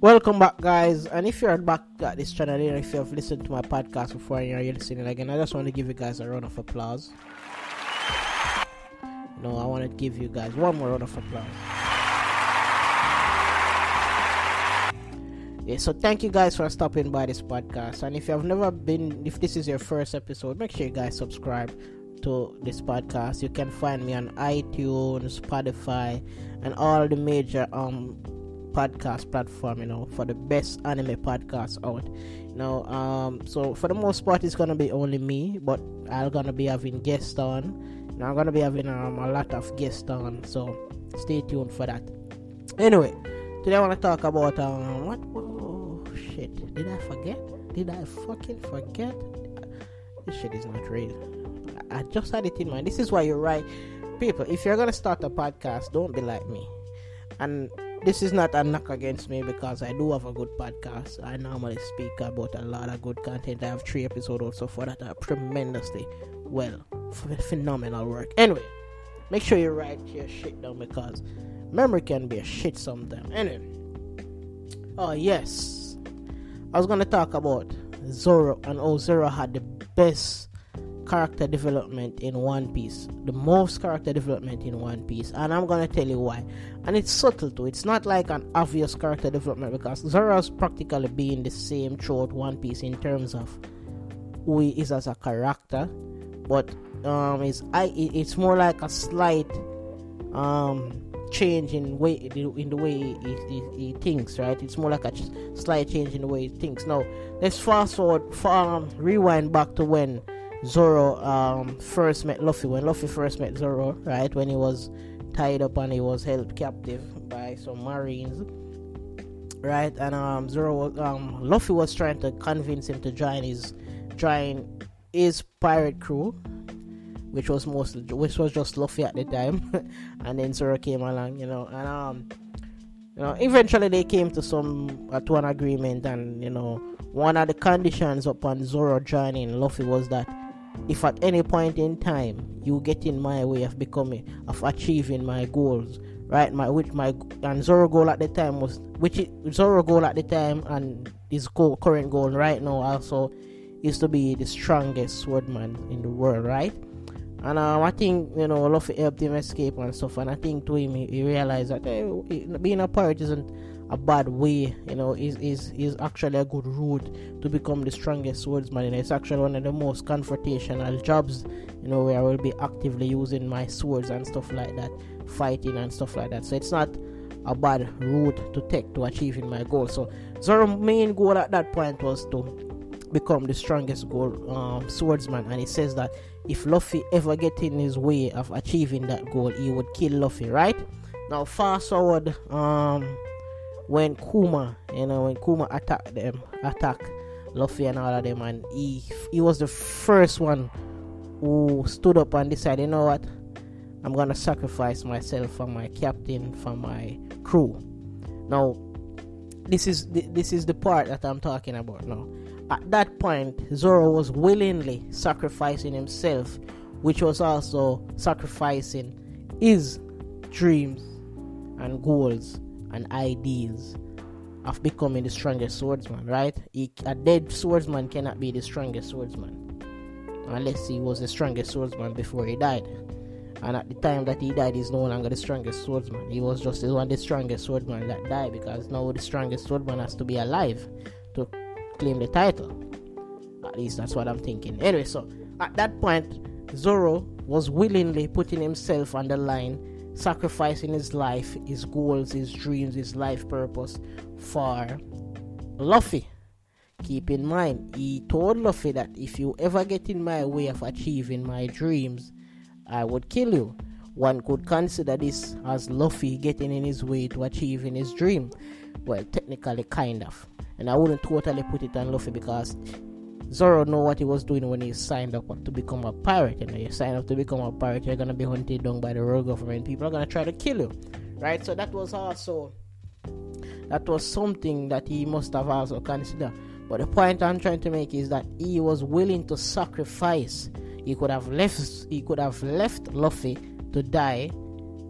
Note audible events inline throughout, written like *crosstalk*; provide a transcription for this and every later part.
Welcome back, guys. And if you're back at this channel, and if you've listened to my podcast before and you're listening again, I just want to give you guys a round of applause. No, I want to give you guys one more round of applause. Yeah, so thank you guys for stopping by this podcast. And if you have never been, if this is your first episode, make sure you guys subscribe to this podcast. You can find me on iTunes, Spotify, and all the major um podcast platform, you know, for the best anime podcast out. You know, um, so for the most part, it's gonna be only me, but I'm gonna be having guests on. You know, I'm gonna be having um, a lot of guests on, so stay tuned for that. Anyway, today I want to talk about um, what? Oh shit! Did I forget? Did I fucking forget? This shit is not real. I just had it in mind. This is why you're right, people. If you're gonna start a podcast, don't be like me. And this is not a knock against me because I do have a good podcast. I normally speak about a lot of good content. I have three episodes also for that are tremendously well, phenomenal work. Anyway, make sure you write your shit down because memory can be a shit sometimes. Anyway, oh yes, I was gonna talk about Zoro and oh Zoro had the best character development in One Piece, the most character development in One Piece, and I'm gonna tell you why. And it's subtle too. It's not like an obvious character development because Zoro's practically being the same throughout One Piece in terms of who he is as a character, but um, it's I it's more like a slight um change in way in the way he, he, he, thinks right? It's more like a slight change in the way he thinks. Now let's fast forward um, rewind back to when Zoro um, first met Luffy, when Luffy first met Zoro, right, when he was tied up and he was held captive by some Marines, right, and um, Zoro, um, Luffy was trying to convince him to join his, join his pirate crew, which was mostly, which was just Luffy at the time, *laughs* and then Zoro came along, you know, and um, you know, eventually they came to some uh, to an agreement, and you know, one of the conditions upon Zoro joining Luffy was that if at any point in time you get in my way of becoming of achieving my goals right? My which my and Zoro goal at the time was which is, zoro goal at the time and his goal current goal right now also is to be the strongest swordman in the world right and um, I think you know Luffy helped him escape and stuff. And I think to him he, he realized that hey, being a pirate isn't a bad way you know is is is actually a good route to become the strongest swordsman. And it's actually one of the most confrontational jobs you know where i will be actively using my swords and stuff like that fighting and stuff like that. So it's not a bad route to take to achieving my goal. So Zoro's main goal at that point was to become the strongest goal um, swordsman and he says that if Luffy ever get in his way of achieving that goal he would kill Luffy right now fast forward um when Kuma, you know, when Kuma attacked them, attack Luffy and all of them, and he he was the first one who stood up and decided, you know what, I'm gonna sacrifice myself for my captain, for my crew. Now, this is this is the part that I'm talking about now. At that point, Zoro was willingly sacrificing himself, which was also sacrificing his dreams and goals and ideas of becoming the strongest swordsman, right? He, a dead swordsman cannot be the strongest swordsman unless he was the strongest swordsman before he died. And at the time that he died, he's no longer the strongest swordsman. He was just one of the strongest swordsman that died because now the strongest swordsman has to be alive claim the title. At least that's what I'm thinking. Anyway, so at that point, Zoro was willingly putting himself on the line sacrificing his life, his goals, his dreams, his life purpose for Luffy. Keep in mind, he told Luffy that if you ever get in my way of achieving my dreams, I would kill you. One could consider this as Luffy getting in his way to achieving his dream. Well, technically, kind of. And I wouldn't totally put it on Luffy because Zoro know what he was doing when he signed up to become a pirate. You know, you sign up to become a pirate, you're gonna be hunted down by the royal government. People are gonna try to kill you, right? So that was also that was something that he must have also considered. But the point I'm trying to make is that he was willing to sacrifice. He could have left. He could have left Luffy to die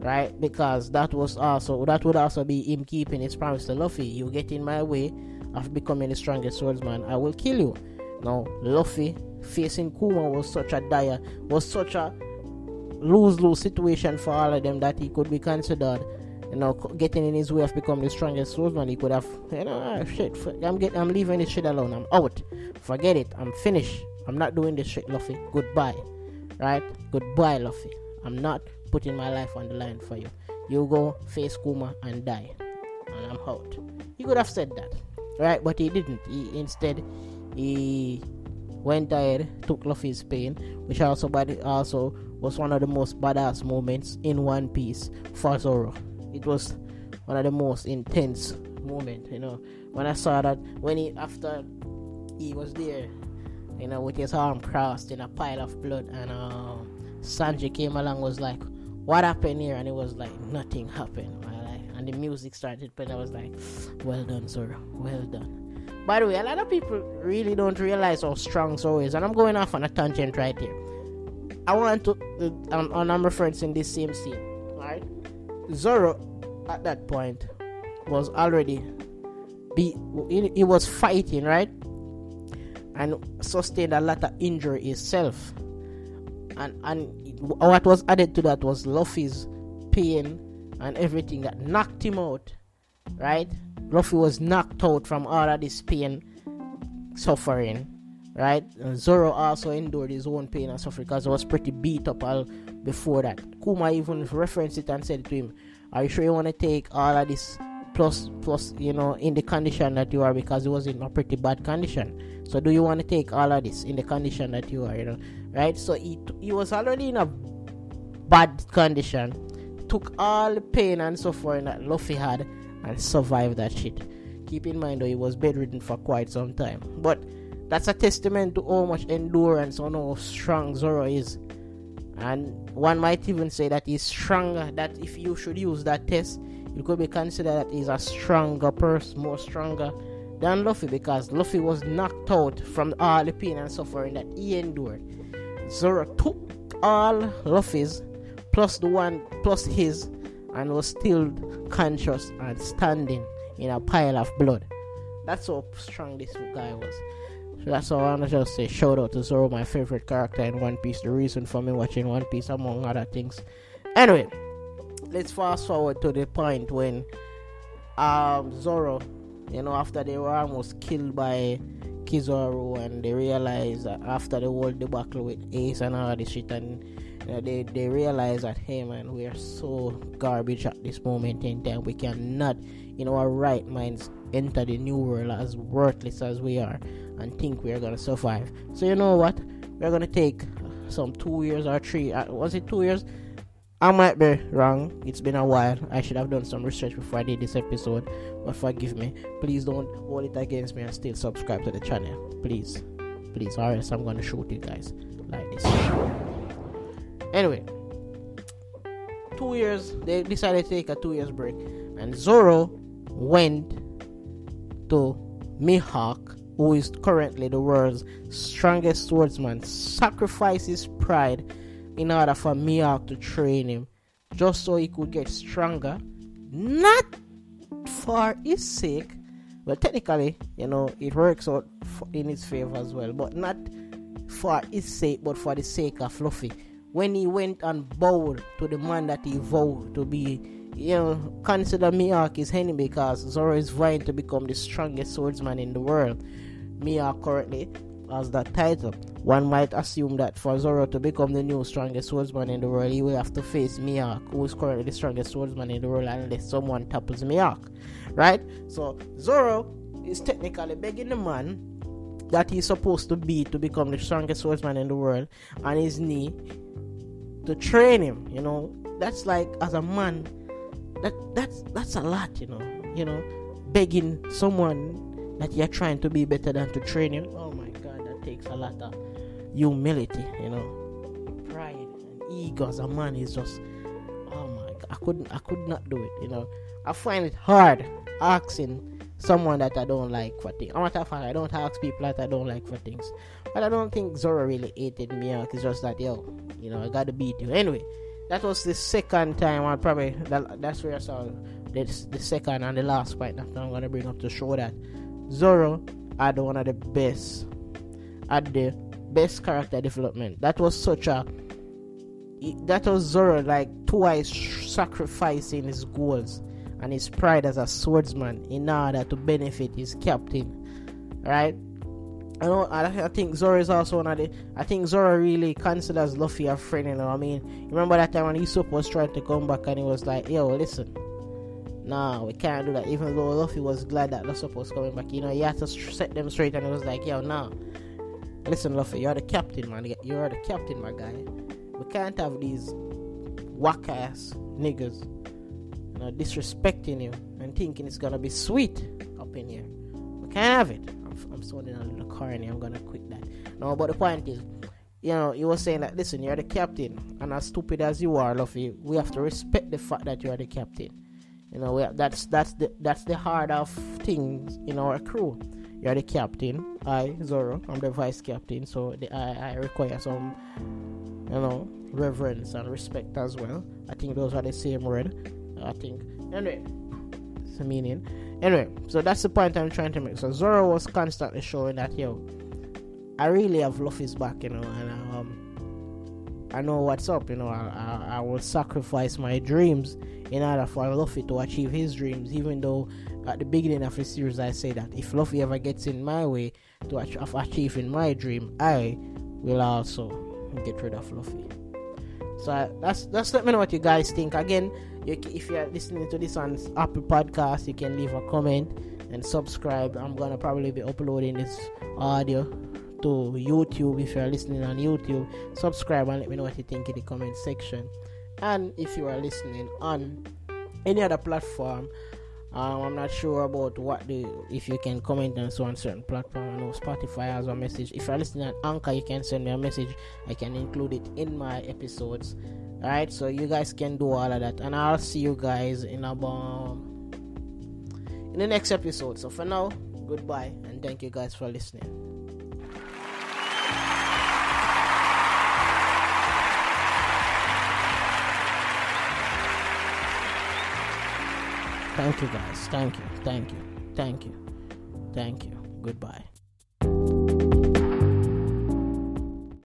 right? Because that was also that would also be him keeping his promise to Luffy. You get in my way of becoming the strongest swordsman, I will kill you. Now Luffy facing Kuma was such a dire, was such a lose lose situation for all of them that he could be considered you know, getting in his way of becoming the strongest swordsman. He could have, you know, ah, shit. I'm get, I'm leaving this shit alone. I'm out. Forget it. I'm finished. I'm not doing this shit, Luffy. Goodbye, right? Goodbye, Luffy. I'm not putting my life on the line for you. You go face Kuma and die, and I'm out. He could have said that, right? But he didn't. He instead he went ahead, took Luffy's pain, which also, but also was one of the most badass moments in One Piece for Zoro it was one of the most intense moment you know when i saw that when he after he was there you know with his arm crossed in a pile of blood and um, sanji came along was like what happened here and it was like nothing happened and the music started playing i was like well done sir. Well done. By the way a lot of people really don't realize how strong Zoro is and i'm going off on a tangent right here. I want to uh, and i'm referencing this same scene right? Zoro at that point was already be he, was fighting right? And sustained a lot of injury himself and and what was added to that was Luffy's pain and everything that knocked him out right? Luffy was knocked out from all of this pain suffering right? And Zoro also endured his own pain and suffering because he was pretty beat up all before that. Kuma even referenced it and said to him are you sure you want to take all of this plus plus you know in the condition that you are? Because it was in a pretty bad condition. So do you want to take all of this in the condition that you are you know? Right? So he, he was already in a bad condition took all the pain and suffering that Luffy had and survived that shit. Keep in mind though he was bedridden for quite some time. But that's a testament to how much endurance and how strong Zoro is. And one might even say that he's stronger that if you should use that test it could be considered that he's a stronger person more stronger than Luffy because Luffy was knocked out from all the pain and suffering that he endured. Zoro took all Luffy's plus the one plus his and was still conscious and standing in a pile of blood that's how strong this guy was so that's all I want to just say. Shout out to Zoro, my favorite character in One Piece. The reason for me watching One Piece, among other things. Anyway, let's fast forward to the point when um, Zoro, you know, after they were almost killed by Kizaru, and they realized that after the whole debacle with Ace and all this shit, and you know, they they realize that hey man, we are so garbage at this moment in time. We cannot, in our right minds, enter the new world as worthless as we are and think we're gonna survive. So you know what? We're gonna take some two years or three. Uh, was it two years? I might be wrong. It's been a while. I should have done some research before I did this episode. But forgive me. Please don't hold it against me and still subscribe to the channel. Please. Please. Or else I'm gonna shoot you guys like this. Anyway. Two years. They decided to take a two years break. And Zoro went to Mihawk who is currently the world's strongest swordsman, sacrifices pride in order for Mihawk to train him, just so he could get stronger, not for his sake. Well, technically, you know, it works out in his favor as well, but not for his sake, but for the sake of Luffy When he went and bowed to the man that he vowed to be you know, consider Mihawk his enemy because Zoro is vying to become the strongest swordsman in the world. Mihawk currently has that title. One might assume that for Zoro to become the new strongest swordsman in the world, he will have to face Mihawk, who is currently the strongest swordsman in the world, unless someone topples Mihawk. Right? So Zoro is technically begging the man that he's supposed to be to become the strongest swordsman in the world on his knee to train him. You know, that's like as a man, that that's that's a lot. You know, you know, begging someone that you're trying to be better than to train you. Oh my takes a lot of humility, you know. Pride and ego as a man is just oh my god, I couldn't I could not do it, you know. I find it hard asking someone that I don't like for things. I'm not fact, I don't ask people that I don't like for things. But I don't think Zoro really hated me uh, out. It's just that yo, you know, I gotta beat you. Anyway, that was the second time I probably that, that's where I saw this the second and the last fight that I'm gonna bring up to show that Zoro had one of the best had the best character development. That was such a that was Zoro like twice sacrificing his goals and his pride as a swordsman in order to benefit his captain. Right? I know. I, think Zoro is also one of the. I think Zoro really considers Luffy a friend. You know, I mean, remember that time when Usopp was trying to come back and he was like, "Yo, listen, nah, we can't do that." Even though Luffy was glad that Usopp was coming back, you know, he had to set them straight, and he was like, "Yo, nah, listen, Luffy, you're the captain, man. You're the captain, my guy. We can't have these whack ass niggas, you know, disrespecting you and thinking it's gonna be sweet up in here. We can't have it." I'm sounding a little corny. I'm gonna quit that. No, but the point is, you know, you were saying that listen, you're the captain, and as stupid as you are, Luffy, we have to respect the fact that you are the captain. You know, have, that's that's the that's the heart of things in our crew. You're the captain. I Zoro, I'm the vice captain, so the, I I require some, you know, reverence and respect as well. I think those are the same word. I think anyway, it's meaning. Anyway, so that's the point I'm trying to make. So Zoro was constantly showing that yo, I really have Luffy's back, you know, and um, I know what's up, you know. I, I, I will sacrifice my dreams in order for Luffy to achieve his dreams, even though at the beginning of the series I say that if Luffy ever gets in my way to ach- of achieving my dream, I will also get rid of Luffy. So that's that's let me know what you guys think. Again, you, if you're listening to this on Apple Podcast, you can leave a comment and subscribe. I'm gonna probably be uploading this audio to YouTube. If you're listening on YouTube, subscribe and let me know what you think in the comment section. And if you are listening on any other platform, um, I'm not sure about what the if you can comment on so on certain platform. I know Spotify has a message. If you're listening on Anchor, you can send me a message. I can include it in my episodes. Alright, so you guys can do all of that, and I'll see you guys in about in the next episode. So for now, goodbye, and thank you guys for listening. Thank you guys. Thank you. Thank you. Thank you. Thank you. Goodbye.